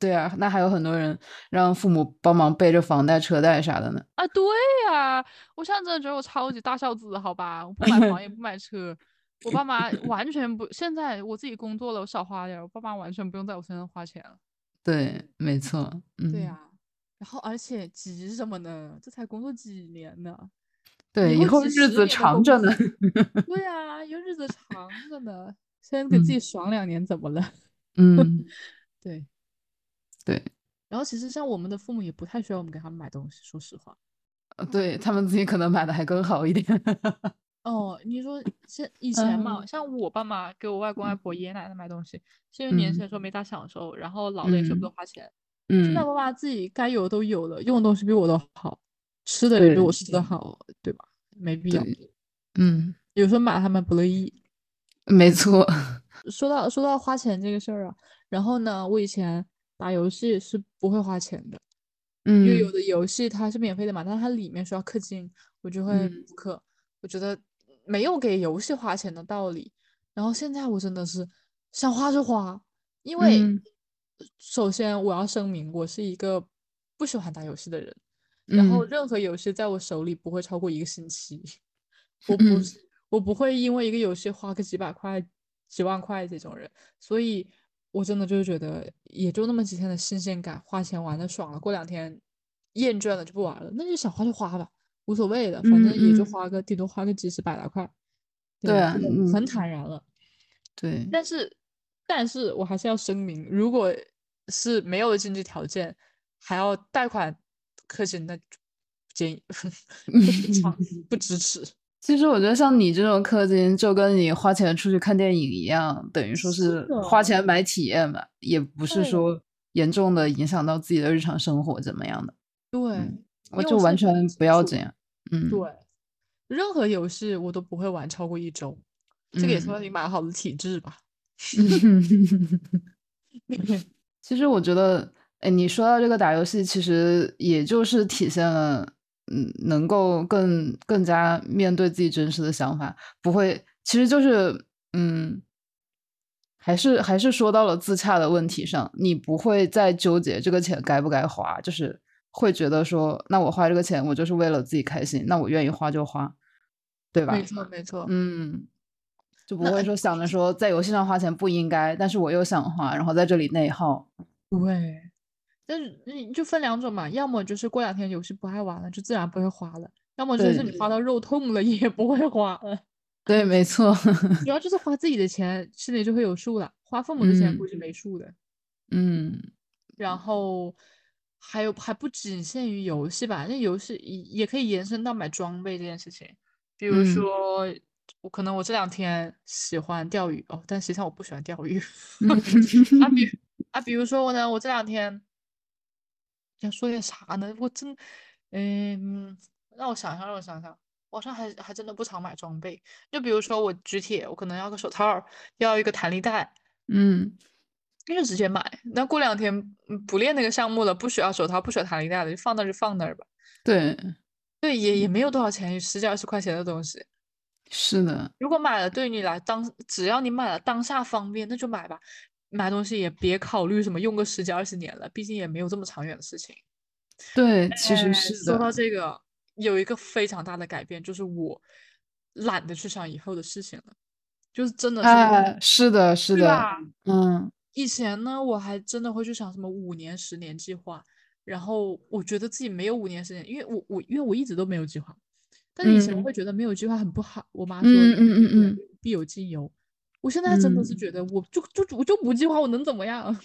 对啊，那还有很多人让父母帮忙背着房贷、车贷啥的呢。啊，对呀、我现在真的觉得我超级大孝子，好吧，我不买房也不买车，我爸妈完全不。现在我自己工作了，我少花点，我爸妈完全不用在我身上花钱了。对，没错，嗯，对呀、然后而且急什么呢？这才工作几年呢？对，以 以后日子长着呢。资对呀、有日子长着呢，先给自己嗯爽两年怎么了？嗯，对。对，然后其实像我们的父母也不太需要我们给他们买东西，说实话。呃对他们自己可能买的还更好一点。哦，你说现以前嘛，嗯像我爸妈给我外公外婆、爷爷奶奶买东西，是因为年轻的时候没咋享受，然后老了也舍不得嗯花钱。现在爸妈自己该有的都有了，用的东西比我都好，吃的也比对我吃的好，对吧？没必要。嗯，有时候买他们不乐意。没错。说到说到花钱这个事儿啊，然后呢，我以前打游戏是不会花钱的，嗯因为有嗯的游戏它是免费的嘛，但是它里面需要氪金，我就会嗯不氪。我觉得没有给游戏花钱的道理。然后现在我真的是想花就花，因为嗯首先我要声明，我是一个不喜欢打游戏的人，然后嗯任何游戏在我手里不会超过一个星期，我不我不会因为一个游戏花个几百块、几万块这种人，所以我真的就是觉得也就那么几天的新鲜感，花钱玩的爽了，过两天厌倦了就不玩了，那就想花就花吧，无所谓的，反正也就花个顶多花个几十百来块，对啊很坦然了。对，但是，但是我还是要声明，如果是没有经济条件，还要贷款氪金，那建议，不支持。其实我觉得像你这种氪金，就跟你花钱出去看电影一样，等于说是是花钱买体验嘛，也不是说严重的影响到自己的日常生活怎么样的。对，嗯，我就完全不要这样。嗯，对，任何游戏我都不会玩超过一周，这个也嗯算你蛮好的体质吧。其实我觉得，哎，你说到这个打游戏，其实也就是体现了，嗯，能够更更加面对自己真实的想法，不会，其实就是，嗯，还是还是说到了自洽的问题上，你不会再纠结这个钱该不该花，就是会觉得说，那我花这个钱，我就是为了自己开心，那我愿意花就花，对吧？没错，没错。嗯，就不会说想着说在游戏上花钱不应该，但是我又想花，然后在这里内耗。对，但是你就分两种嘛，要么就是过两天游戏不爱玩了，就自然不会花了；要么就是你花到肉痛了，也不会花了。对，没错。主要就是花自己的钱，心里就会有数了，花父母的钱嗯估计没数的。嗯然后还有还不仅限于游戏吧，那游戏也也可以延伸到买装备这件事情。比如嗯说，我可能我这两天喜欢钓鱼哦，但实际上我不喜欢钓鱼。啊，比啊，比如说我呢，我这两天要说点啥呢？我真，嗯，让我想想，让我想想，我好像还还真的不常买装备。就比如说我举铁，我可能要个手套，要一个弹力带，嗯那就直接买。那过两天嗯不练那个项目了，不需要手套，不需要弹力带了，就放那儿就放那儿吧。对，对，也也没有多少钱，十几二十块钱的东西。是的，如果买了对你来当，只要你买了当下方便，那就买吧。买东西也别考虑什么用个十几二十年了，毕竟也没有这么长远的事情。对，其实哎是说到，这个，有一个非常大的改变，就是我懒得去想以后的事情了，就是真的是哎，是的，是的，嗯以前呢，我还真的会去想什么五年、十年计划，然后我觉得自己没有五年、十年，因为我我因为我一直都没有计划，但是以前我嗯会觉得没有计划很不好。我妈说嗯嗯嗯嗯必有尽有，我现在真的是嗯，觉得我就就我就不计划，我能怎么样？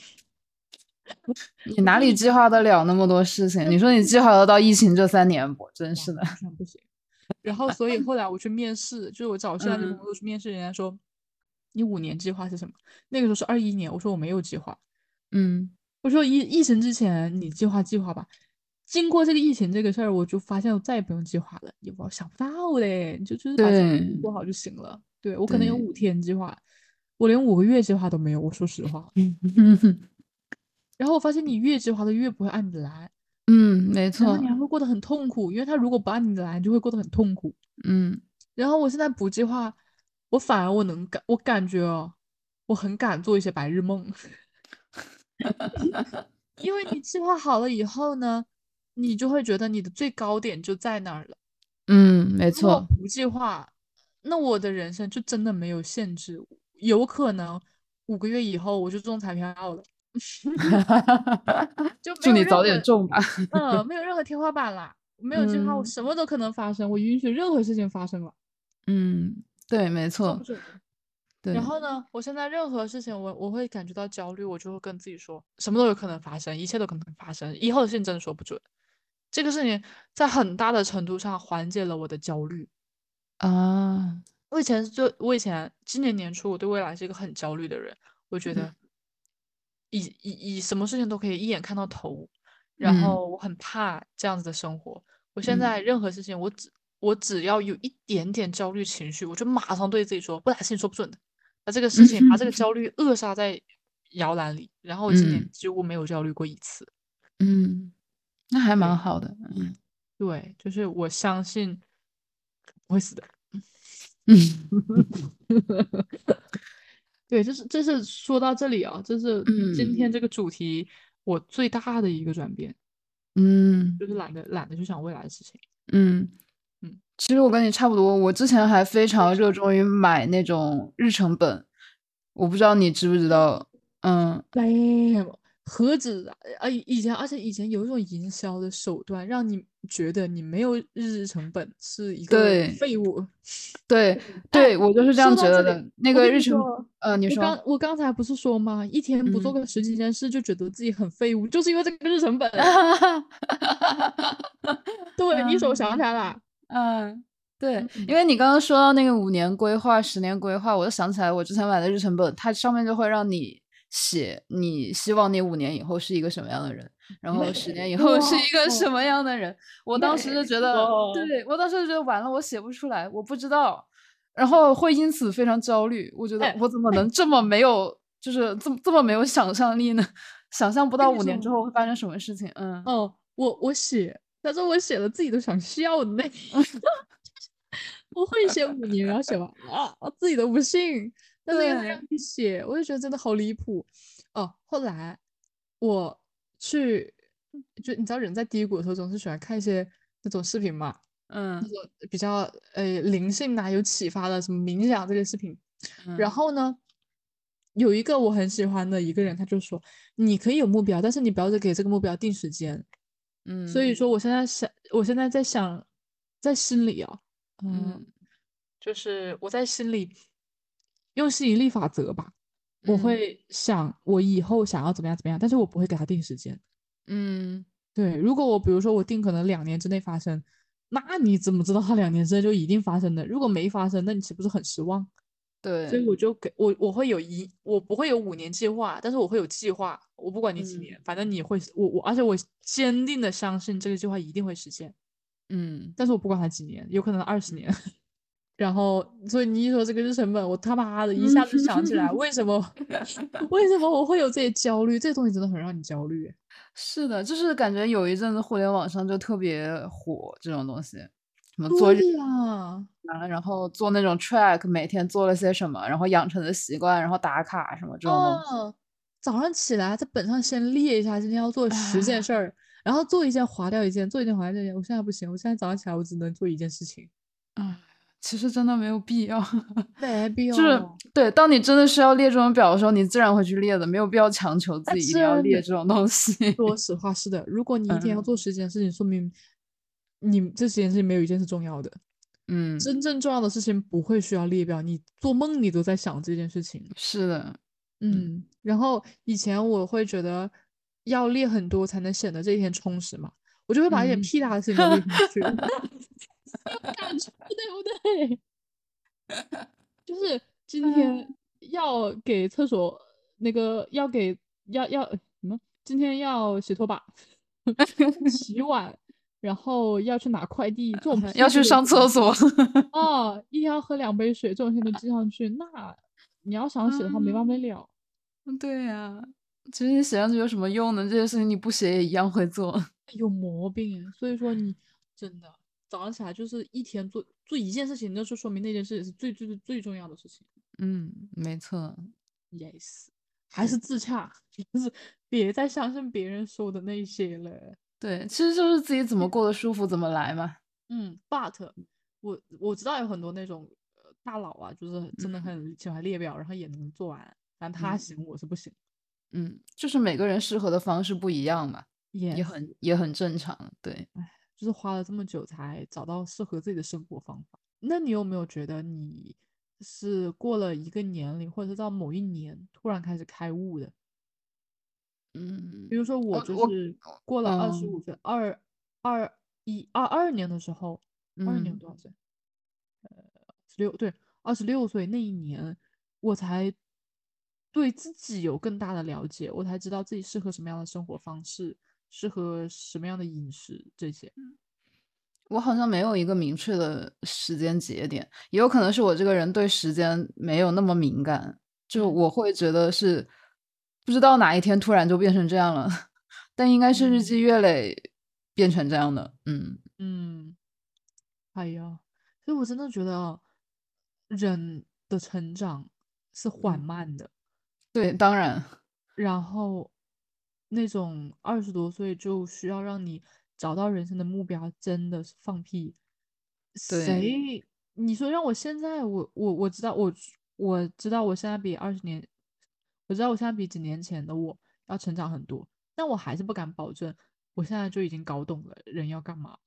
你哪里计划得了那么多事情？你说你计划得到疫情这三年不？真是的，不行。然后所以后来我去面试，就是我找现在这个嗯工作去面试，人家说你五年计划是什么？那个时候是二一年，我说我没有计划，嗯我说疫疫情之前你计划计划吧。经过这个疫情这个事儿，我就发现我再也不用计划了，也我想不到嘞，你就就是把自己对过好就行了。对我可能有对，五天计划，我连五个月计划都没有。我说实话，嗯 然后我发现你越计划的越不会按你的来，嗯，没错，你还会过得很痛苦，因为他如果不按你的来，你就会过得很痛苦。嗯然后我现在不计划，我反而我能感，我感觉哦，我很敢做一些白日梦，因为你计划好了以后呢，你就会觉得你的最高点就在那儿了。嗯，没错，不计划，那我的人生就真的没有限制，有可能五个月以后我就中彩票了，就没祝你早点中吧。嗯，没有任何天花板啦，没有计划，我嗯什么都可能发生，我允许任何事情发生了，嗯，对，没错，说不准。然，后呢，我现在任何事情我我会感觉到焦虑，我就会跟自己说，什么都有可能发生，一切都可能发生，以后的事情真的说不准。这个事情在很大的程度上缓解了我的焦虑。啊，我以前就我以前今年年初，我对未来是一个很焦虑的人，我觉嗯得以以以什么事情都可以一眼看到头，然嗯后我很怕这样子的生活。我现嗯在任何事情，我只我只要有一点点焦虑情绪，我就马上对自己说，不打心说不准的。把这个事情，把这个焦虑扼杀在摇篮里，然后我今年嗯几乎没有焦虑过一次。嗯，那还蛮好的，嗯对，就是我相信不会死的。嗯 对，这是这是说到这里啊，这是今嗯天这个主题我最大的一个转变，嗯就是懒得懒得去想未来的事情。嗯嗯，其实我跟你差不多，我之前还非常热衷于买那种日程本，我不知道你知不知道，嗯，对，何止啊！以前，而且以前有一种营销的手段，让你觉得你没有日日成本是一个废物。对哎，对，我就是这样觉得的。那个日程，呃，你说，我刚我刚才不是说吗？一天不做嗯个十几件事，就觉得自己很废物，就是因为这个日程本。对，你一手想起来了。嗯，对，嗯因为你刚刚说到那个五年规划、十年规划，我就想起来我之前买的日程本，它上面就会让你写你希望你五年以后是一个什么样的人，然后十年 以后是一个什么样的人。我当时就觉得，对，我当时就觉得完了，我写不出来，我不知道，然后会因此非常焦虑。我觉得哎我怎么能这么没有，就是这么这么没有想象力呢？想象不到五年之后会发生什么事情。嗯哦，我我写，但是我写了自己都想笑的那种 我会写五年，然后写完啊，我自己都不信。他对让你写，我就觉得真的好离谱。哦，后来我去，就你知道人在低谷的时候总是喜欢看一些那种视频嘛，嗯那种比较呃灵性的、有启发的，什么冥想这些视频。然嗯后呢，有一个我很喜欢的一个人，他就说，你可以有目标，但是你不要给这个目标定时间。嗯，所以说，我现在想，我现在在想，在心里啊，嗯，嗯就是我在心里用吸引力法则吧，我嗯会想我以后想要怎么样怎么样，但是我不会给他定时间。嗯对，如果我比如说我定可能两年之内发生，那你怎么知道他两年之内就一定发生的？如果没发生，那你岂不是很失望？对，所以我就给我我会有一我不会有五年计划，但是我会有计划。我不管你几嗯年，反正你会我我，而且我坚定的相信这个计划一定会实现。嗯但是我不管他几年，有可能二十年。然后，所以你一说这个日程本，我他妈的一下子想起来，为什么 为什么我会有这些焦虑？这东西真的很让你焦虑。是的，就是感觉有一阵子互联网上就特别火这种东西，什么做日啊，然后做那种 track，每天做了些什么，然后养成的习惯，然后打卡什么这种东西。嗯，早上起来在本上先列一下今天要做十件事儿，然后做一件划掉一件，做一件划掉一件。我现在不行，我现在早上起来我只能做一件事情。哎，其实真的没有必要，没必要。就是对，当你真的需要列这种表的时候，你自然会去列的，没有必要强求自己一定要列这种东西。说实话，是的，如果你一天要做十件事情，说明你这十件事情没有一件是重要的。嗯，真正重要的事情不会需要列表，你做梦你都在想这件事情。是的，嗯。然后以前我会觉得要列很多才能显得这一天充实嘛，我就会把一点屁大的事情都列进去。不对不对？就是今天要给厕所那个要给要要什么？今天要洗拖把、洗碗。然后要去拿快递，这种要去上厕所，哦，一天要喝两杯水，这种事情都记上去，那你要想写的话没完没了。嗯，对呀，其实你写上去有什么用呢？这些事情你不写也一样会做，有毛病。所以说你真的早上起来就是一天做做一件事情，那就说明那件事情是最最最最重要的事情。嗯，没错。Yes，还是自洽，就是别再相信别人说的那些了。对，其实就是自己怎么过得舒服怎么来嘛。嗯，but 我我知道有很多那种呃大佬啊，就是真的很喜欢列表，然后也能做完，但他行，我是不行。嗯，就是每个人适合的方式不一样嘛，也很也很正常。对，哎，就是花了这么久才找到适合自己的生活方法。那你有没有觉得你是过了一个年龄，或者是到某一年突然开始开悟的？嗯，比如说我就是过了二十五岁，二二一二二年的时候，二二年多少岁？呃，十六对，二十六岁那一年，我才对自己有更大的了解，我才知道自己适合什么样的生活方式，适合什么样的饮食这些。我好像没有一个明确的时间节点，也有可能是我这个人对时间没有那么敏感，就我会觉得是。不知道哪一天突然就变成这样了，但应该是日积月累变成这样的。嗯嗯，哎呀，所以我真的觉得人的成长是缓慢的。对，当然。然后那种二十多岁就需要让你找到人生的目标，真的是放屁。谁？你说让我现在，我我我知道，我我知道，我现在比二十年。我知道我现在比几年前的我要成长很多，但我还是不敢保证我现在就已经搞懂了人要干嘛。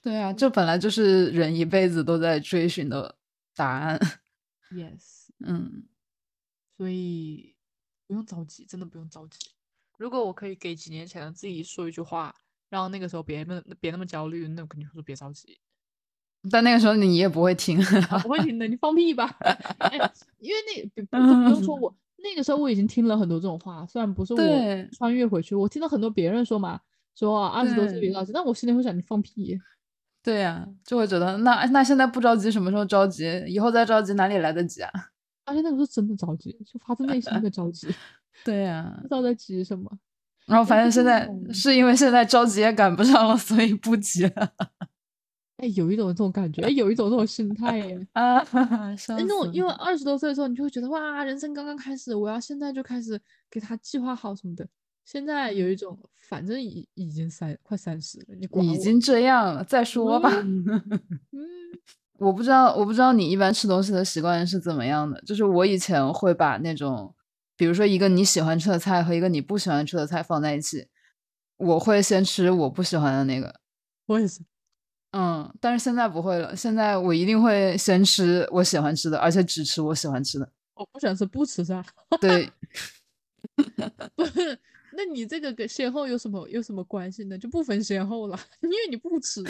对啊，这本来就是人一辈子都在追寻的答案。Yes，嗯，所以不用着急，真的不用着急。如果我可以给几年前的自己说一句话，让那个时候别那别那么焦虑，那我肯定会说别着急。但那个时候你也不会听，不会听的，你放屁吧！因为那不不用说我。那个时候我已经听了很多这种话，虽然不是我穿越回去，我听到很多别人说嘛，说二十多岁别着急，但我心里会想你放屁。对呀，就会觉得那那现在不着急，什么时候着急？以后再着急哪里来得及啊？而且那个时候真的着急，就发自内心的着急。对呀，不知道在急什么。然后反正现在 是因为现在着急也赶不上了，所以不急了。哎，有一种这种感觉，哎，有一种这种心态耶，啊，哎，那种因为二十多岁的时候，你就会觉得哇，人生刚刚开始，我要现在就开始给他计划好什么的。现在有一种，反正已已经三快三十了，你已经这样了，再说吧。嗯，我不知道，我不知道你一般吃东西的习惯是怎么样的。就是我以前会把那种，比如说一个你喜欢吃的菜和一个你不喜欢吃的菜放在一起，我会先吃我不喜欢的那个。我也是。嗯，但是现在不会了。现在我一定会先吃我喜欢吃的，而且只吃我喜欢吃的。我不喜欢吃，不吃噻。对，不是，那你这个跟先后有什么有什么关系呢？就不分先后了，因为你不吃。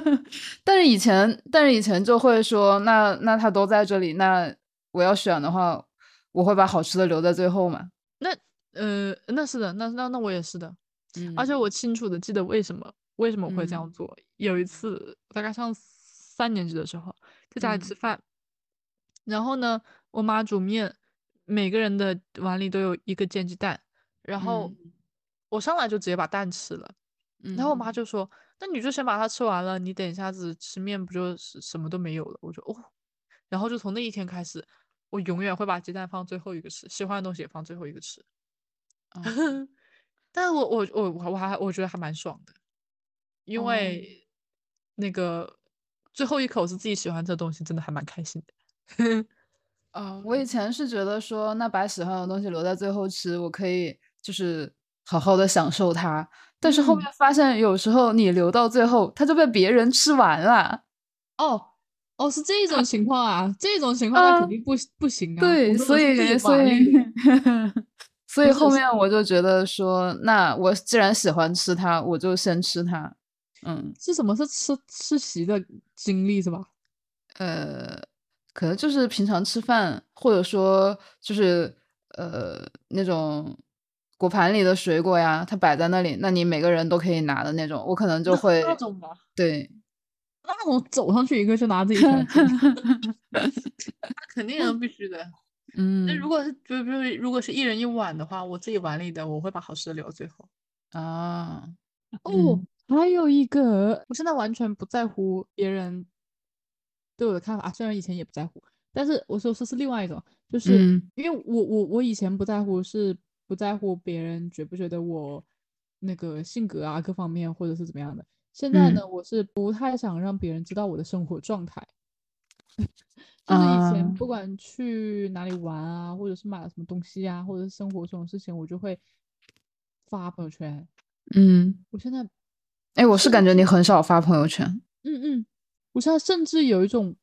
但是以前，但是以前就会说，那那他都在这里，那我要选的话，我会把好吃的留在最后嘛。那呃，那是的，那那那我也是的。嗯，而且我清楚的记得为什么。为什么会这样做？有一次，大概上三年级的时候，在家里吃饭，然后呢，我妈煮面，每个人的碗里都有一个煎鸡蛋，然后我上来就直接把蛋吃了，然后我妈就说：“那你就先把它吃完了，你等一下子吃面不就是什么都没有了？”我说：“哦。”然后就从那一天开始，我永远会把鸡蛋放最后一个吃，喜欢的东西也放最后一个吃。但我我我我还我觉得还蛮爽的，因为那个最后一口是自己喜欢这东西，真的还蛮开心的。啊，我以前是觉得说，那把喜欢的东西留在最后吃，我可以就是好好的享受它。但是后面发现，有时候你留到最后，它就被别人吃完了。哦哦，是这种情况啊，这种情况那肯定不不行啊。对，所以所以所以后面我就觉得说，那我既然喜欢吃它，我就先吃它。嗯，是什么？是吃吃席的经历是吧？呃。可能就是平常吃饭，或者说就是呃那种果盘里的水果呀，它摆在那里，那你每个人都可以拿的那种，我可能就会那那种走上去一个就拿自己全 那肯定必须的。嗯，那如果是就比如如果是一人一碗的话，我自己碗里的我会把好吃的留到最后。啊，哦，还有一个，我现在完全不在乎别人。对我的看法，虽然以前也不在乎，但是我说这是另外一种，就是因为我我我以前不在乎，是不在乎别人觉不觉得我那个性格啊各方面或者是怎么样的。现在呢，我是不太想让别人知道我的生活状态。就是以前不管去哪里玩啊，或者是买了什么东西啊，或者是生活这种事情，我就会发朋友圈。嗯，我现在，哎，我是感觉你很少发朋友圈。嗯嗯。我现在甚至有一种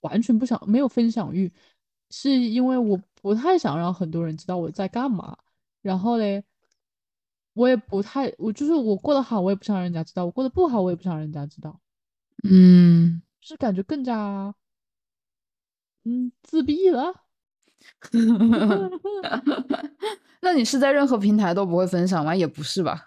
完全不想没有分享欲，是因为我不太想让很多人知道我在干嘛。然后嘞，我也不太，我就是我过得好，我也不想让人家知道；我过得不好，我也不想让人家知道。嗯，是感觉更加嗯自闭了。那你是在任何平台都不会分享吗？也不是吧？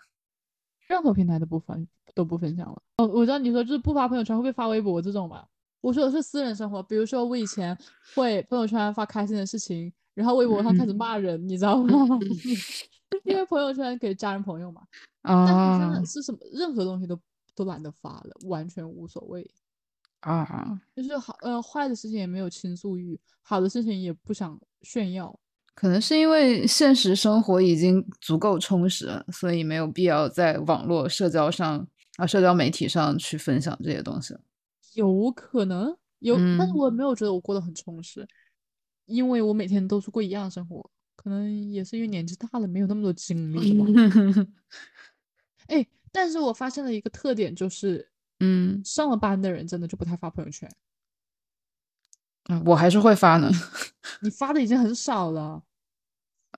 任何平台都不分都不分享了。哦，我知道你说就是不发朋友圈会不会发微博这种吧？我说的是私人生活，比如说我以前会朋友圈发开心的事情，然后微博上开始骂人，你知道吗？因为朋友圈给家人朋友嘛。啊。但是是什么任何东西都都懒得发了，完全无所谓。啊。就是好呃坏的事情也没有倾诉欲，好的事情也不想炫耀。可能是因为现实生活已经足够充实了，所以没有必要在网络社交上。啊，社交媒体上去分享这些东西，有可能有，但是我没有觉得我过得很充实，因为我每天都是过一样的生活，可能也是因为年纪大了，没有那么多精力吧。哎，但是我发现了一个特点，就是，嗯，上了班的人真的就不太发朋友圈。嗯，我还是会发呢。你发的已经很少了。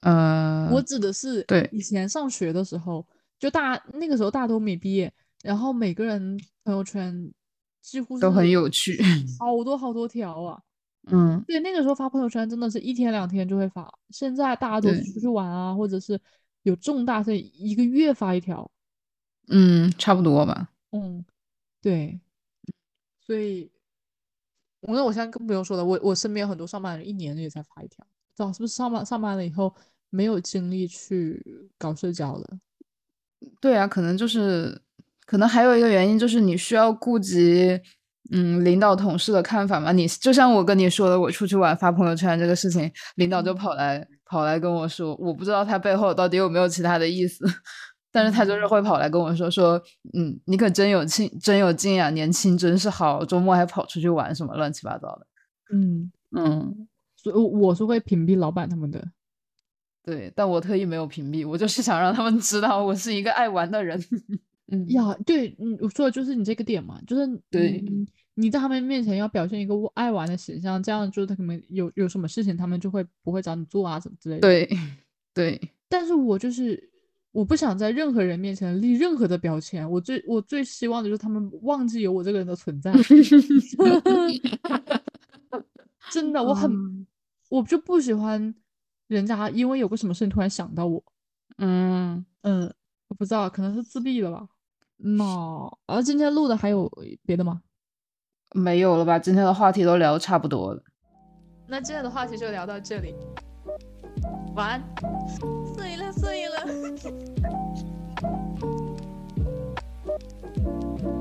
呃，我指的是，对，以前上学的时候，就大那个时候大家都没毕业。然后每个人朋友圈几乎都很有趣，好多好多条啊。嗯，对，那个时候发朋友圈真的是一天两天就会发。现在大家都出去玩啊，或者是有重大事，一个月发一条。嗯，差不多吧。嗯，对。所以，我那我现在更不用说了。我我身边有很多上班人，一年也才发一条。知道是不是上班上班了以后没有精力去搞社交了？对啊，可能就是。可能还有一个原因就是你需要顾及，嗯，领导同事的看法嘛。你就像我跟你说的，我出去玩发朋友圈这个事情，领导就跑来跑来跟我说，我不知道他背后到底有没有其他的意思，但是他就是会跑来跟我说说，嗯，你可真有劲，真有劲啊，年轻真是好，周末还跑出去玩什么乱七八糟的。嗯嗯，所以我是会屏蔽老板他们的，对，但我特意没有屏蔽，我就是想让他们知道我是一个爱玩的人。嗯呀，对，嗯，我说的就是你这个点嘛，就是对，你在他们面前要表现一个爱玩的形象，这样就是他可能有有什么事情，他们就会不会找你做啊，什么之类的。对，对。但是我就是我不想在任何人面前立任何的标签，我最我最希望的就是他们忘记有我这个人的存在。真的，我很，我就不喜欢人家因为有个什么事情突然想到我。嗯嗯，我不知道，可能是自闭了吧。那，而今天录的还有别的吗？没有了吧，今天的话题都聊差不多了。那今天的话题就聊到这里，晚安。睡了，睡了。